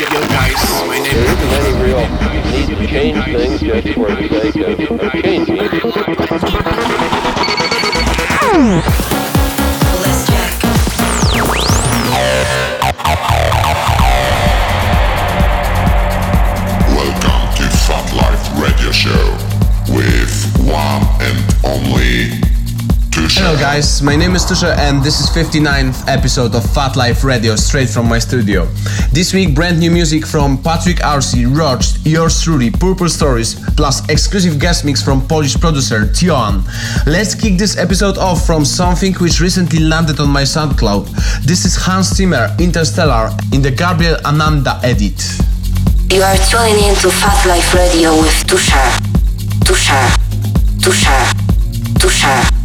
Yo guys, my name There isn't any real need to change things just for the sake of, of changing guys, my name is Tusha and this is 59th episode of Phatlive Radio straight from my studio. This week brand new music from Patric Arcee, Rodg, Yours Truly, Purple Stories, plus exclusive guest mix from Polish producer Tioan. Let's kick this episode off from something which recently landed on my SoundCloud. This is Hans Zimmer, Interstellar, in the Gabriel Ananda edit. You are tuning in to Phatlive Radio with Tushar. Tushar. Tushar. Tushar.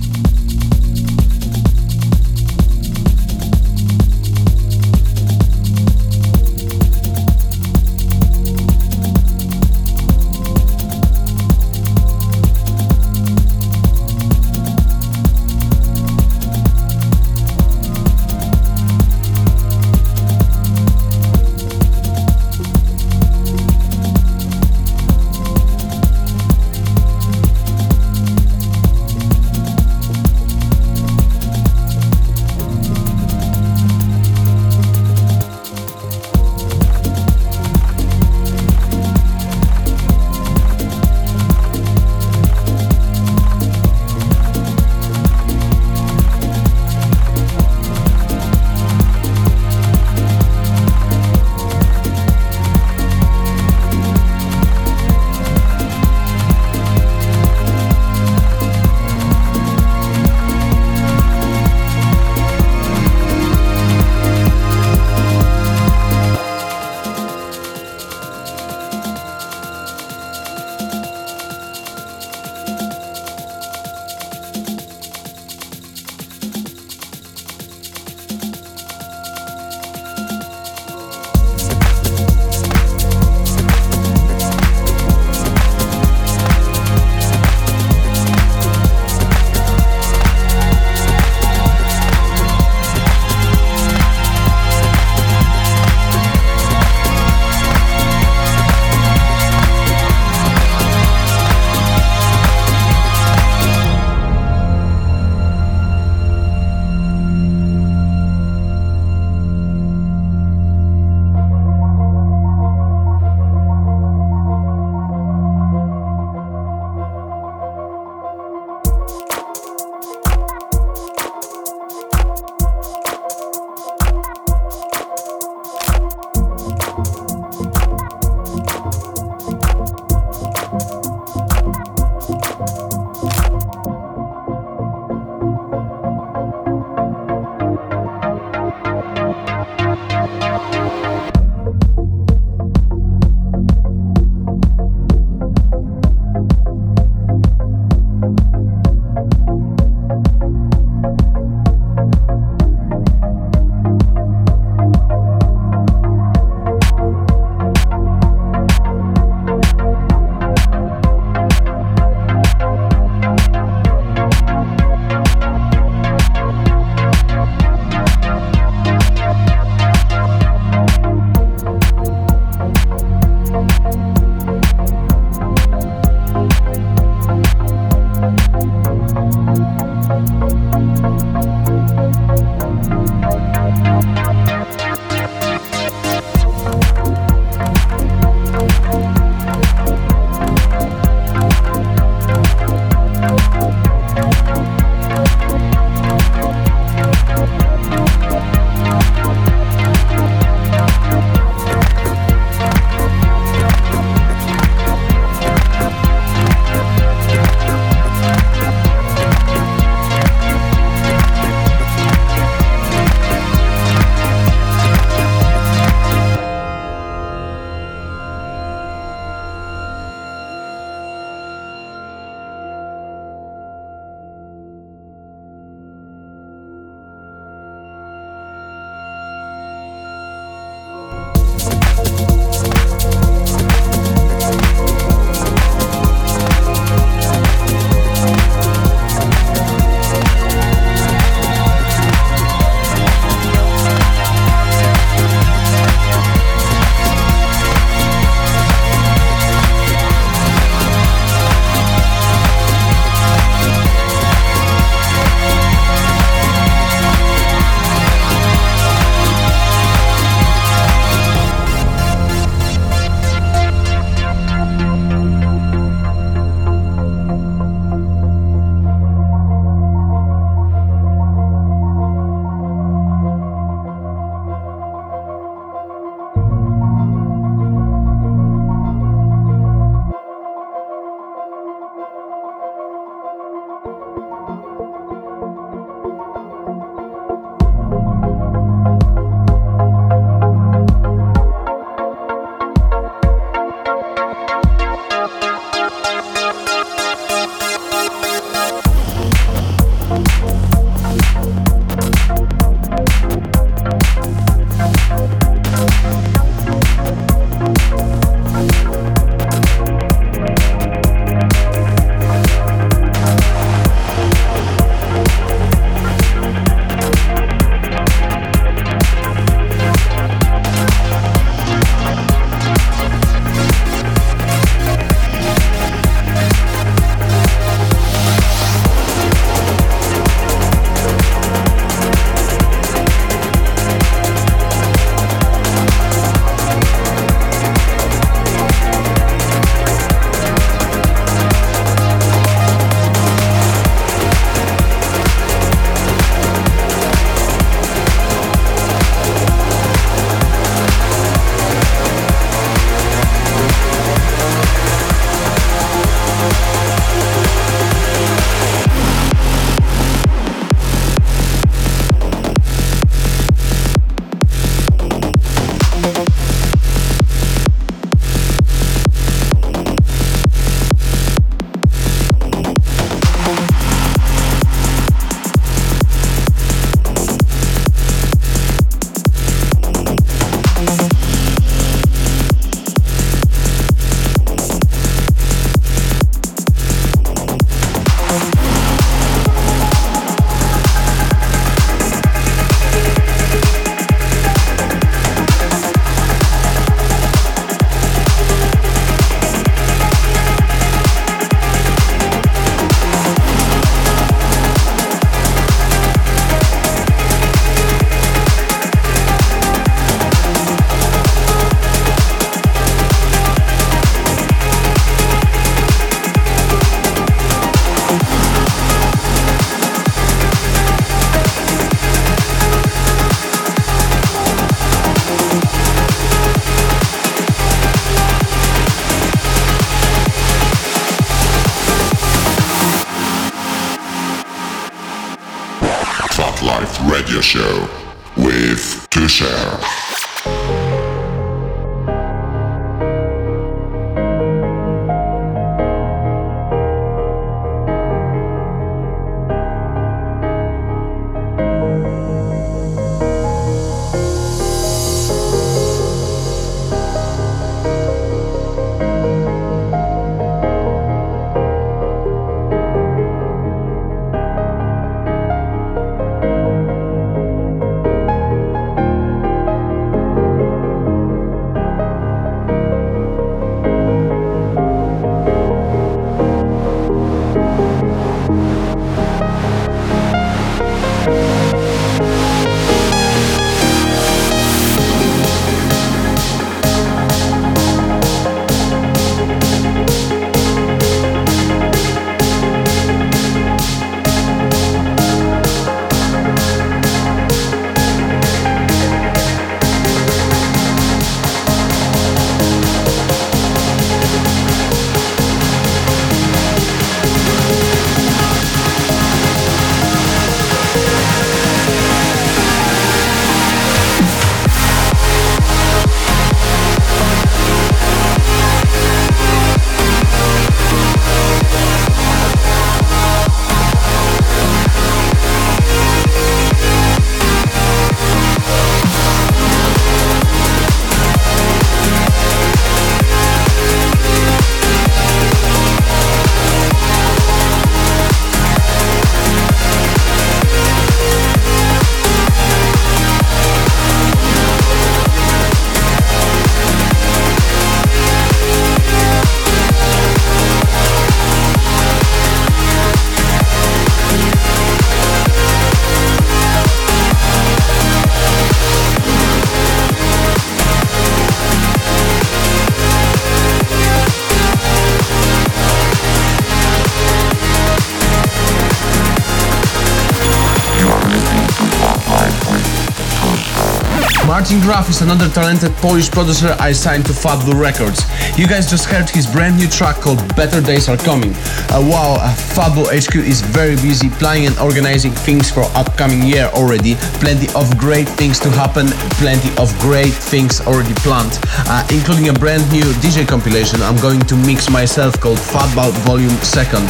Martin Graf is another talented Polish producer I signed to Fat Blue Records. You guys just heard his brand new track called Better Days Are Coming. Uh, wow, uh, Fat Blue HQ is very busy planning and organizing things for upcoming year already. Plenty of great things to happen, plenty of great things already planned, uh, including a brand new DJ compilation I'm going to mix myself called Fatbout Volume 2nd.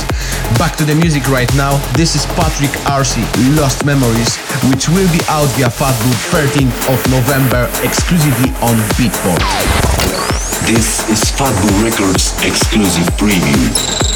Back to the music right now. This is Patric Arcee, Lost Memories, which will be out via Fat Blue 13th of November exclusively on Beatport. This is Fat Blue Records exclusive preview.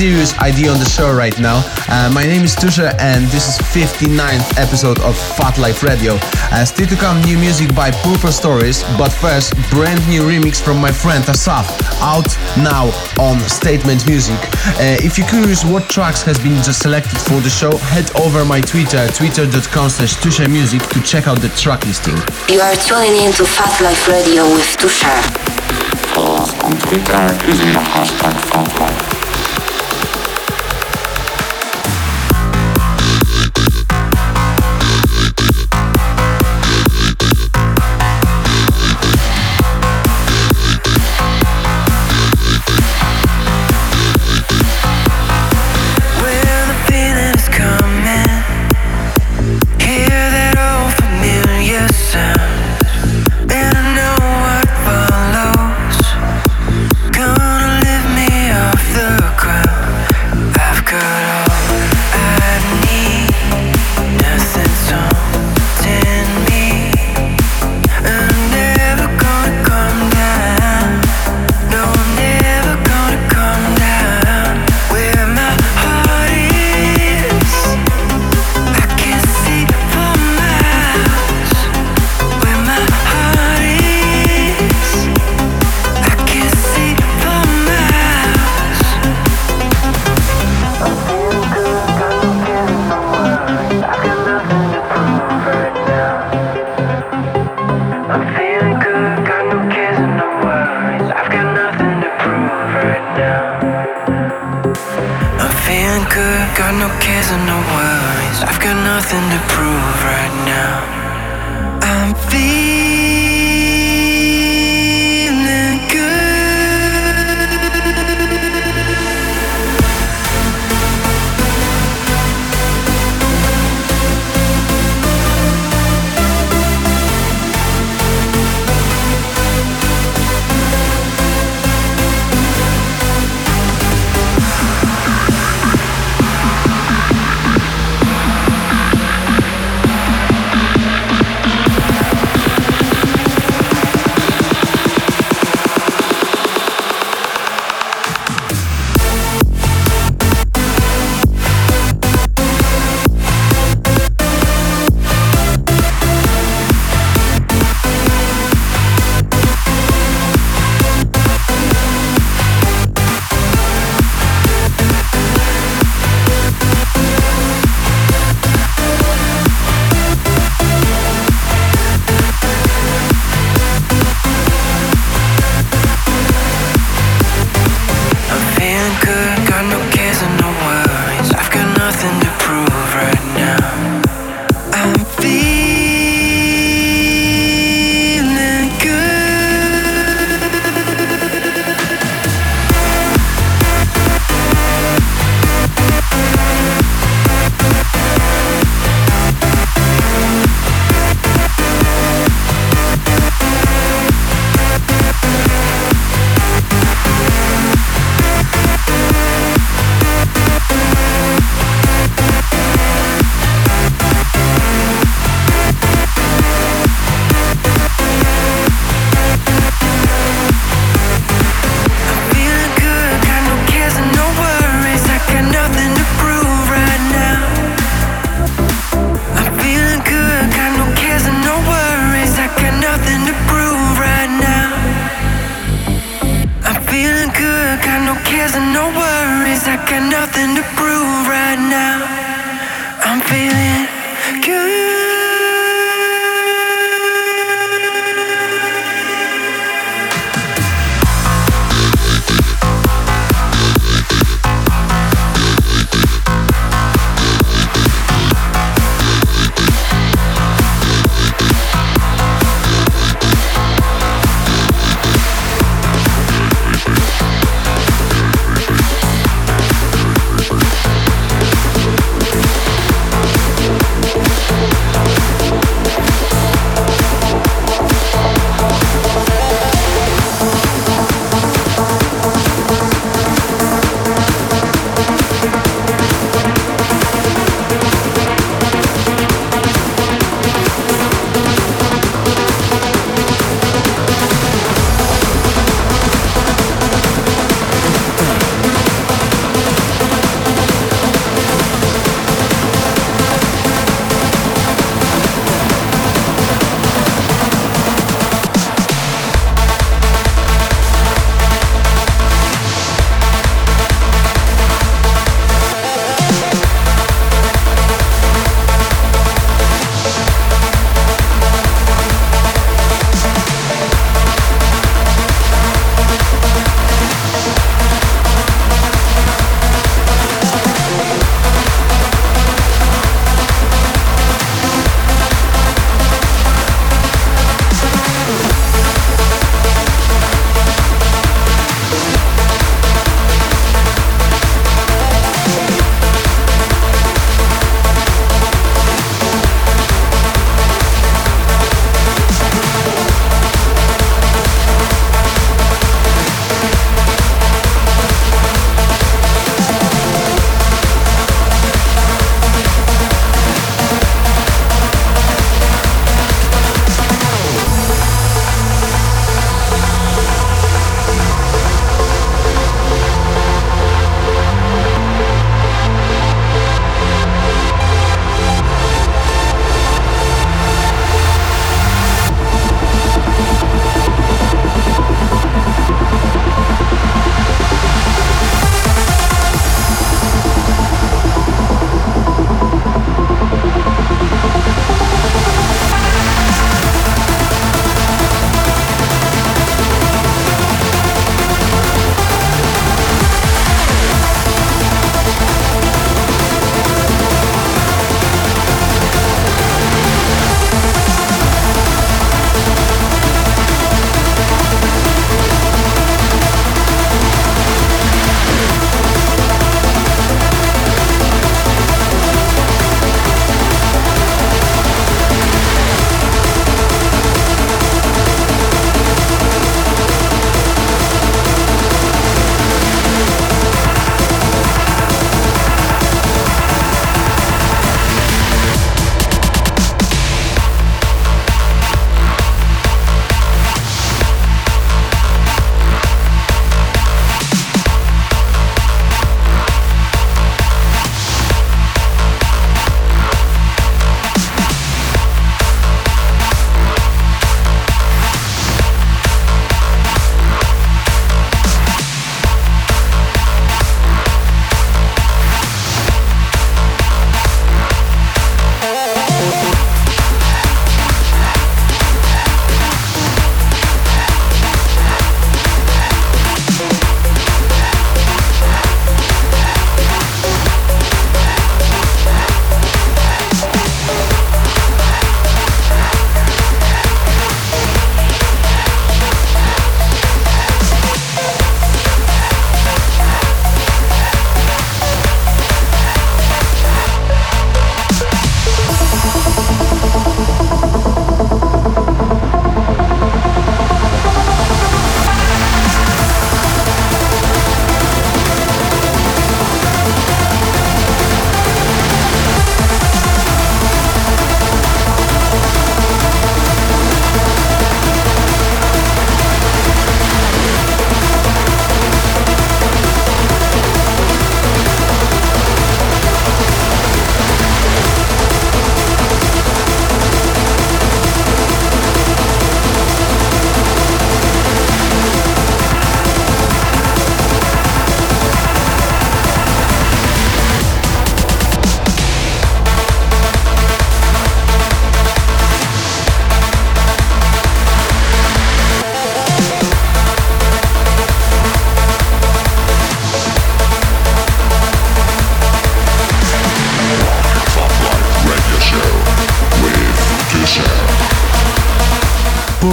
Mysterious ID on the show right now. Uh, my name is Tusha and this is 59th episode of Phatlive Radio. Uh, still to come new music by Purple Stories, but first brand new remix from my friend Assaf, out now on Statement Music. Uh, if you're curious what tracks has been just selected for the show, head over my Twitter, twitter.com slash Tusha Music to check out the track listing. You are tuning into Phatlive Radio with Tusha. Follow us on Twitter using the hashtag Phatlive. I got nothing to prove right now. I'm feeling.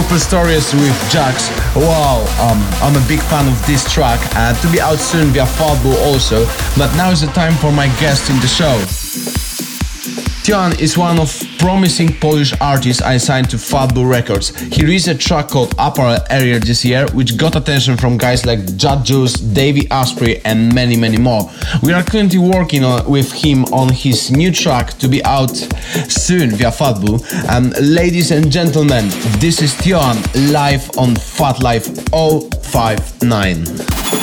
Purple Stories with JaXx. Wow, um, I'm a big fan of this track, uh, to be out soon via Fat Blue also. But now is the time for my guest in the show. Tioan is one of promising Polish artists I signed to Fat Blue Records. He released a track called Apparel earlier this year, which got attention from guys like Judge Jules, Davey Asprey, and many, many more. We are currently working on, with him on his new track to be out soon via Fat Blue. And ladies and gentlemen, this is Tioan live on Phatlive 059.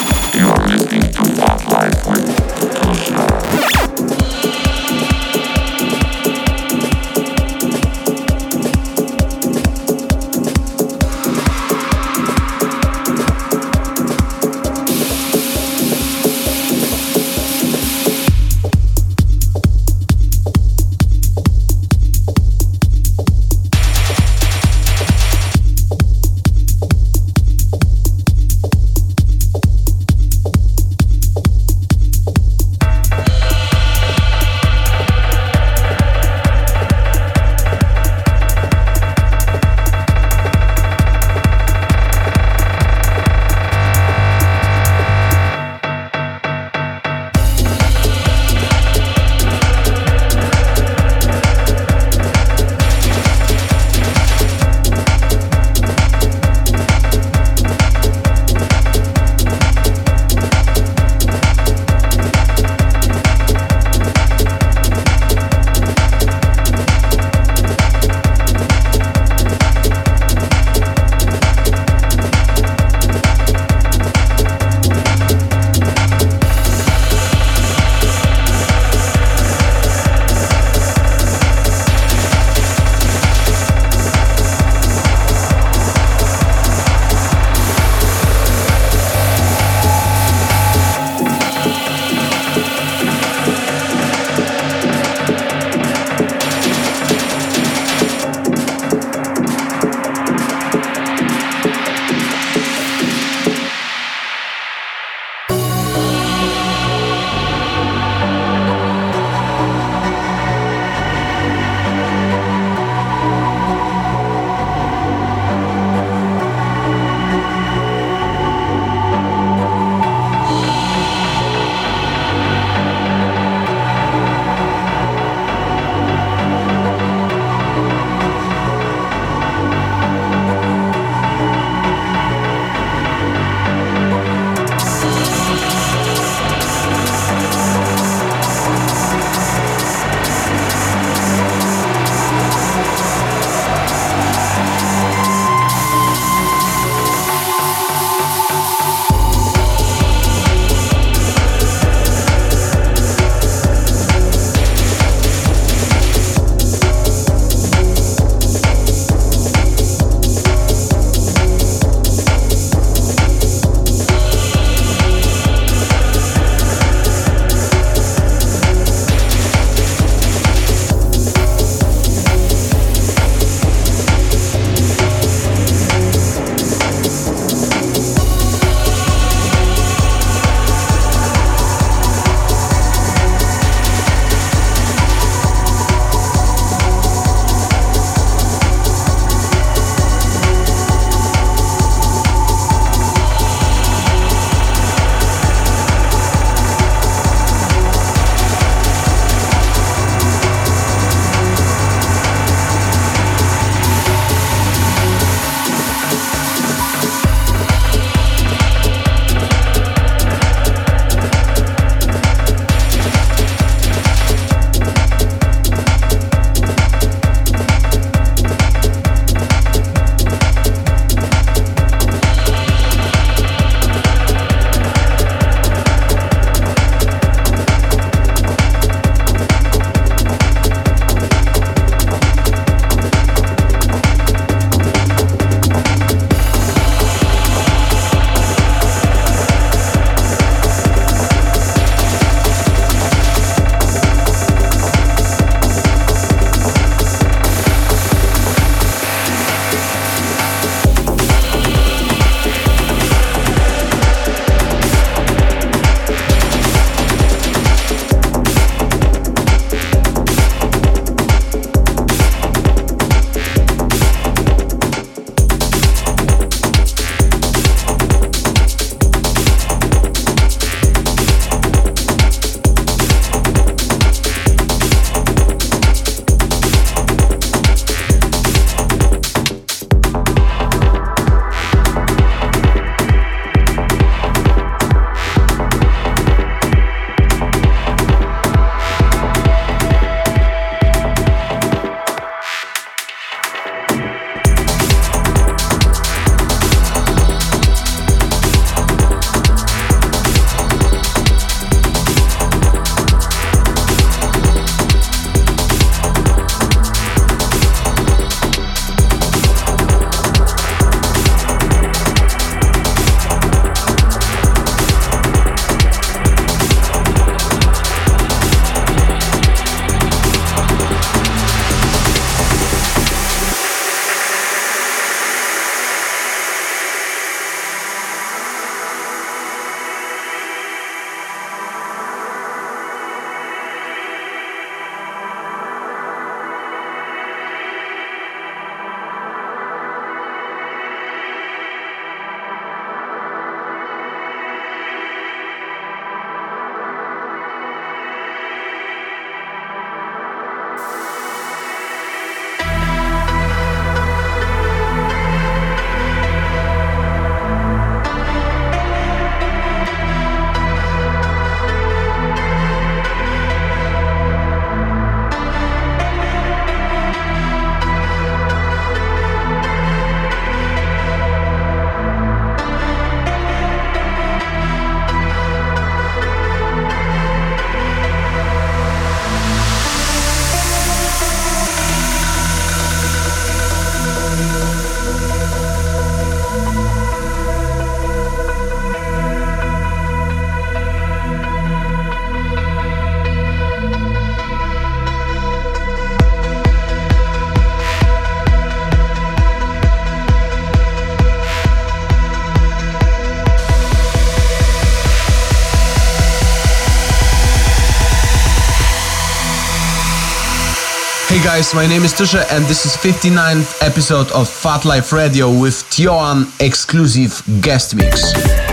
Guys, my name is 2SHER and this is 59th episode of Phatlive Radio with Tioan exclusive guest mix.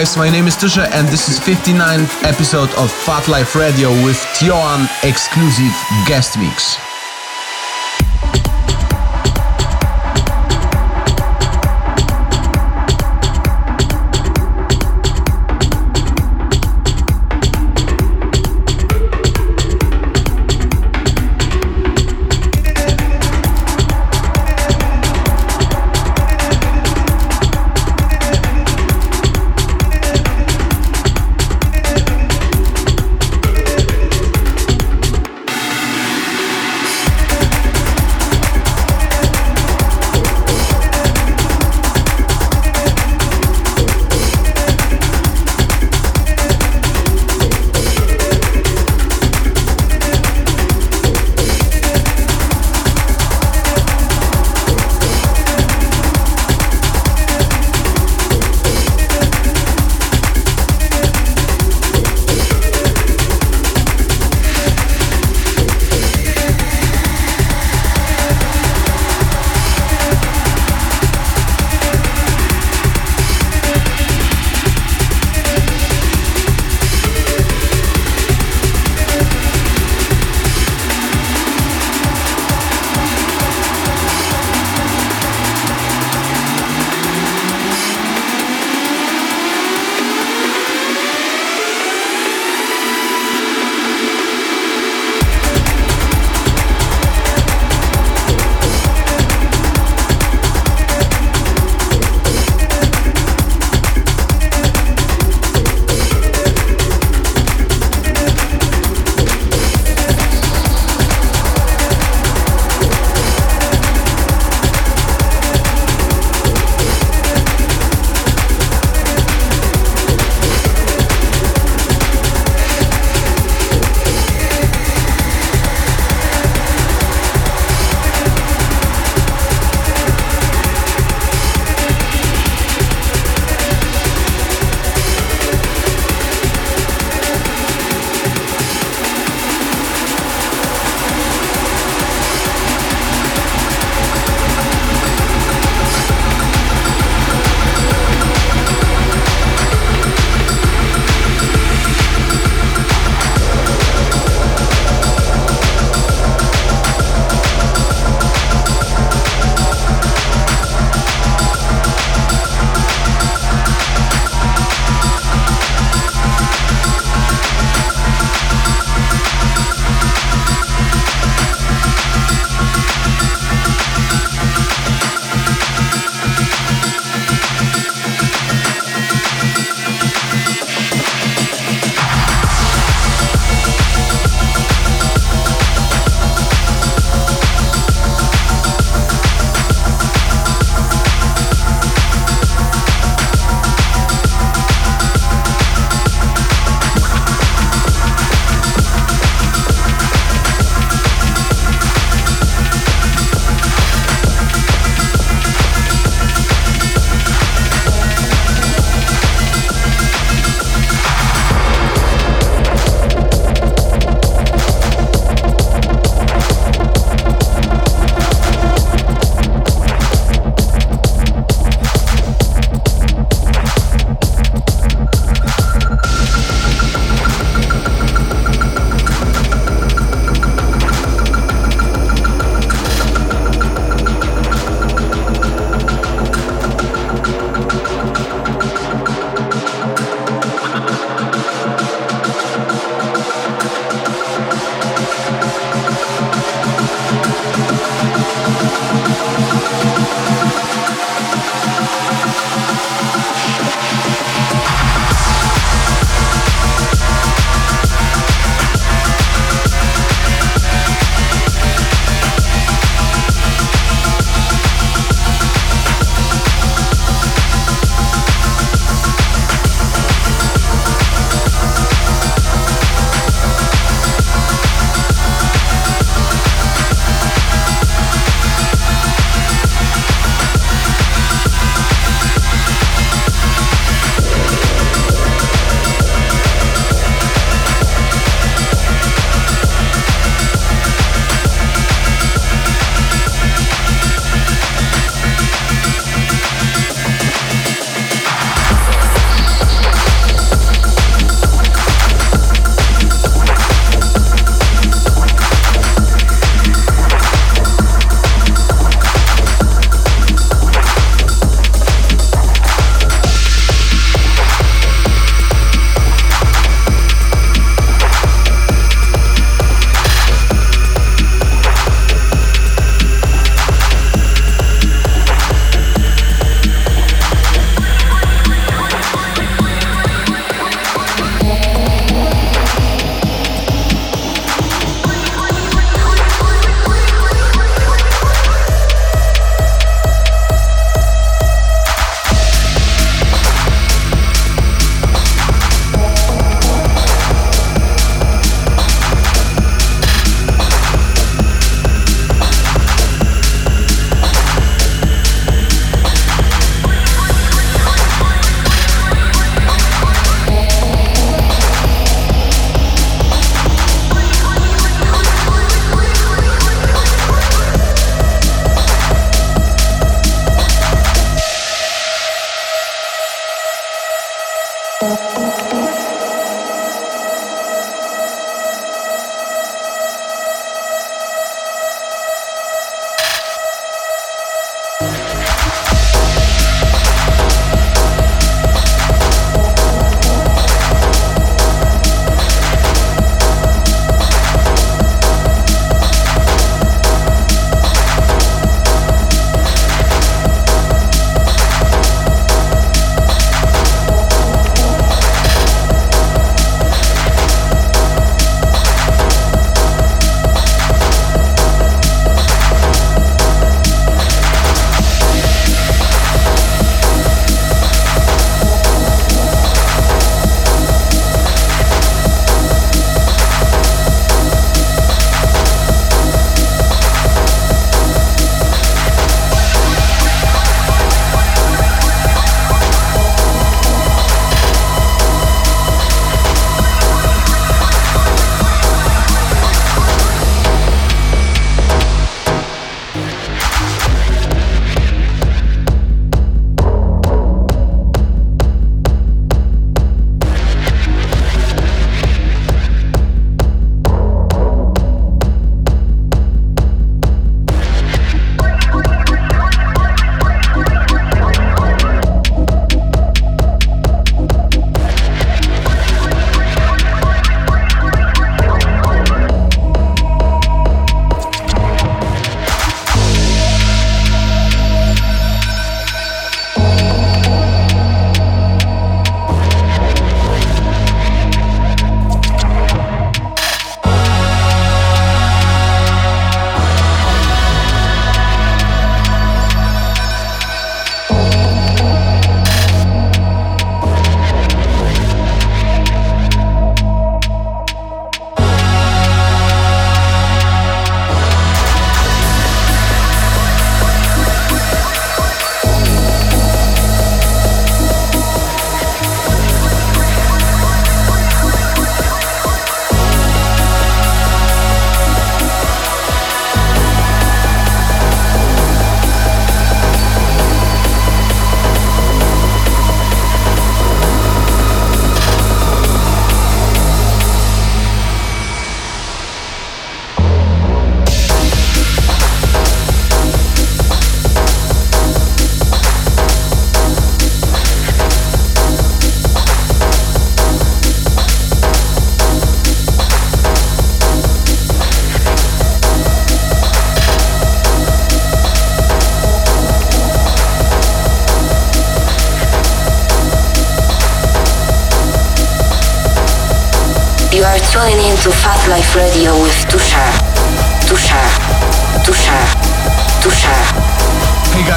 Guys, my name is 2SHER and this is 59th episode of Phatlive Radio with Tioan exclusive guest mix.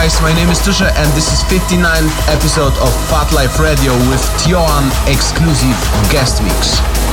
Guys, my name is 2SHER and this is 59th episode of Phatlive Radio with Tioan exclusive guest mix.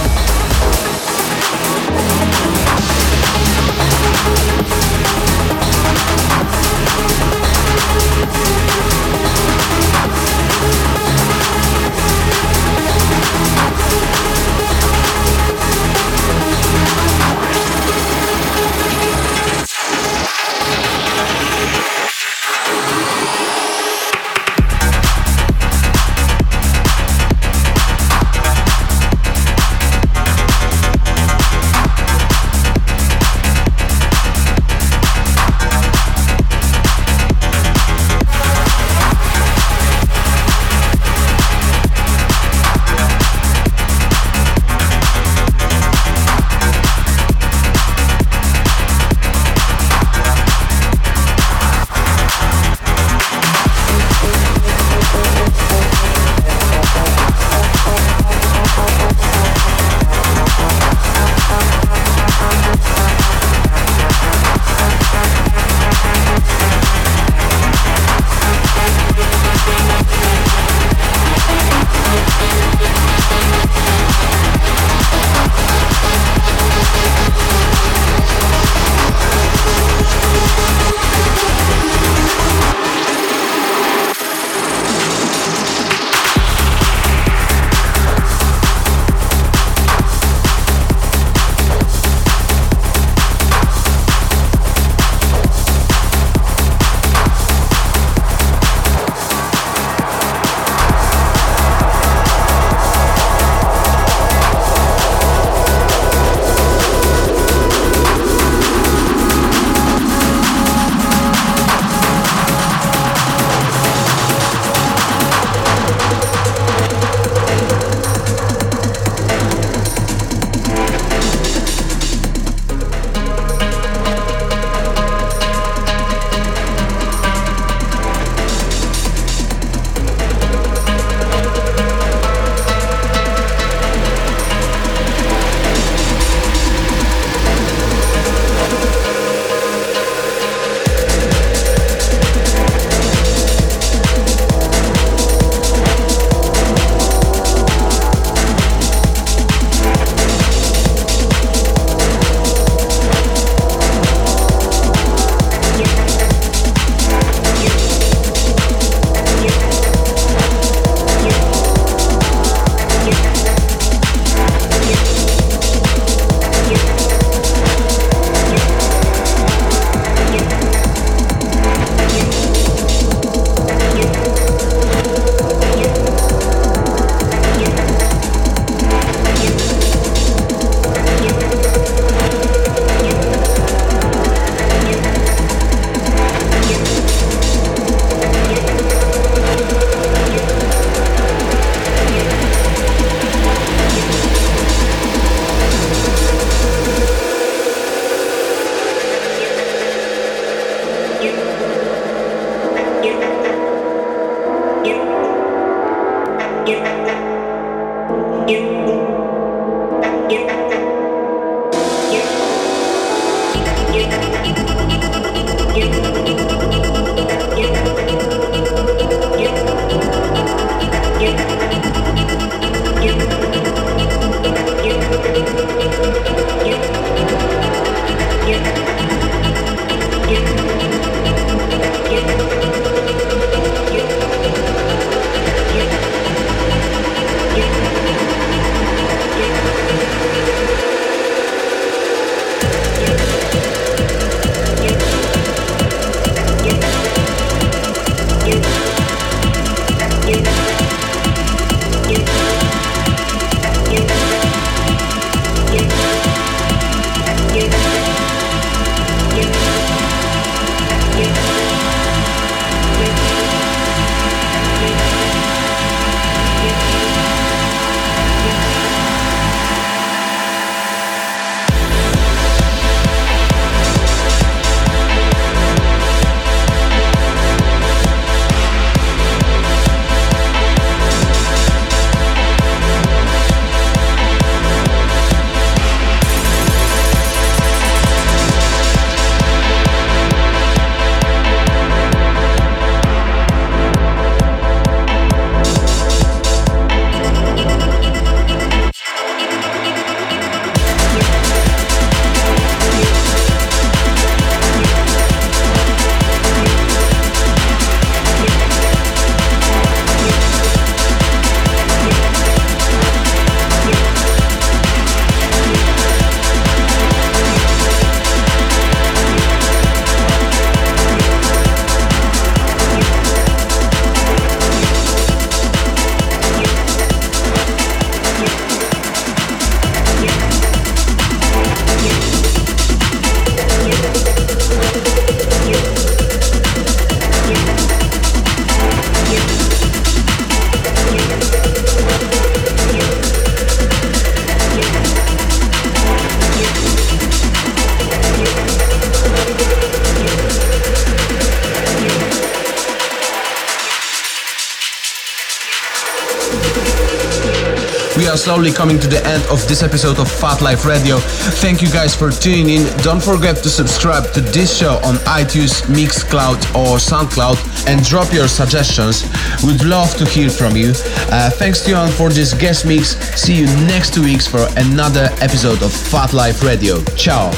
Slowly coming to the end of this episode of Phatlive Radio. Thank you guys for tuning in. Don't forget to subscribe to this show on iTunes, Mixcloud, or SoundCloud and drop your suggestions. We'd love to hear from you. Uh, thanks to you for this guest mix. See you next two weeks for another episode of Phatlive Radio. Ciao.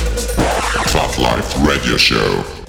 Phatlive Radio Show.